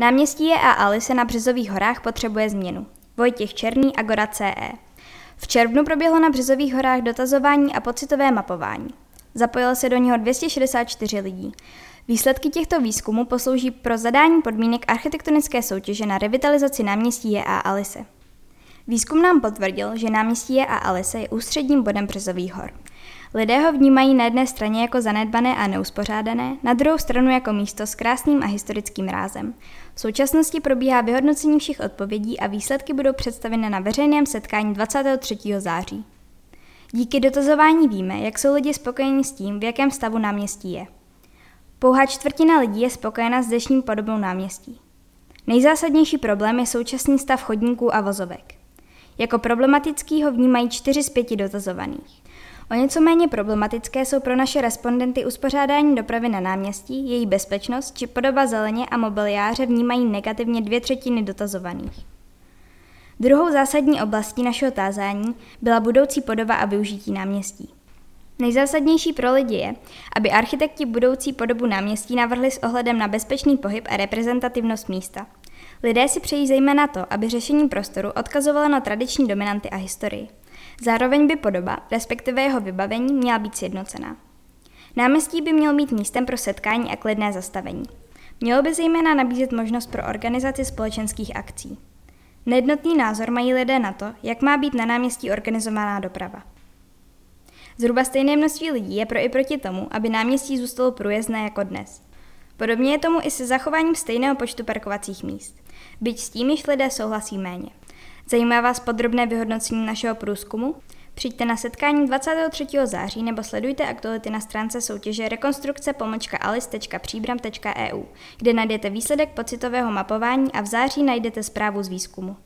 Náměstí je a Alice na Březových horách potřebuje změnu. Vojtěch Černý, Agora CE. V červnu proběhlo na Březových horách dotazování a pocitové mapování. Zapojilo se do něho 264 lidí. Výsledky těchto výzkumů poslouží pro zadání podmínek architektonické soutěže na revitalizaci náměstí je a Alice. Výzkum nám potvrdil, že náměstí je a Alice je ústředním bodem Březových hor. Lidé ho vnímají na jedné straně jako zanedbané a neuspořádané, na druhou stranu jako místo s krásným a historickým rázem. V současnosti probíhá vyhodnocení všech odpovědí a výsledky budou představeny na veřejném setkání 23. září. Díky dotazování víme, jak jsou lidi spokojeni s tím, v jakém stavu náměstí je. Pouhá čtvrtina lidí je spokojena s dnešním podobou náměstí. Nejzásadnější problém je současný stav chodníků a vozovek. Jako problematický ho vnímají čtyři z pěti dotazovaných. O něco méně problematické jsou pro naše respondenty uspořádání dopravy na náměstí, její bezpečnost či podoba zeleně a mobiliáře vnímají negativně dvě třetiny dotazovaných. Druhou zásadní oblastí našeho tázání byla budoucí podoba a využití náměstí. Nejzásadnější pro lidi je, aby architekti budoucí podobu náměstí navrhli s ohledem na bezpečný pohyb a reprezentativnost místa. Lidé si přejí zejména to, aby řešení prostoru odkazovalo na tradiční dominanty a historii. Zároveň by podoba, respektive jeho vybavení, měla být sjednocená. Náměstí by mělo být místem pro setkání a klidné zastavení. Mělo by zejména nabízet možnost pro organizaci společenských akcí. Nejednotný názor mají lidé na to, jak má být na náměstí organizovaná doprava. Zhruba stejné množství lidí je pro i proti tomu, aby náměstí zůstalo průjezdné jako dnes. Podobně je tomu i se zachováním stejného počtu parkovacích míst. Byť s tím již lidé souhlasí méně. Zajímá vás podrobné vyhodnocení našeho průzkumu? Přijďte na setkání 23. září nebo sledujte aktuality na stránce soutěže rekonstrukce alice.příbram.eu, kde najdete výsledek pocitového mapování a v září najdete zprávu z výzkumu.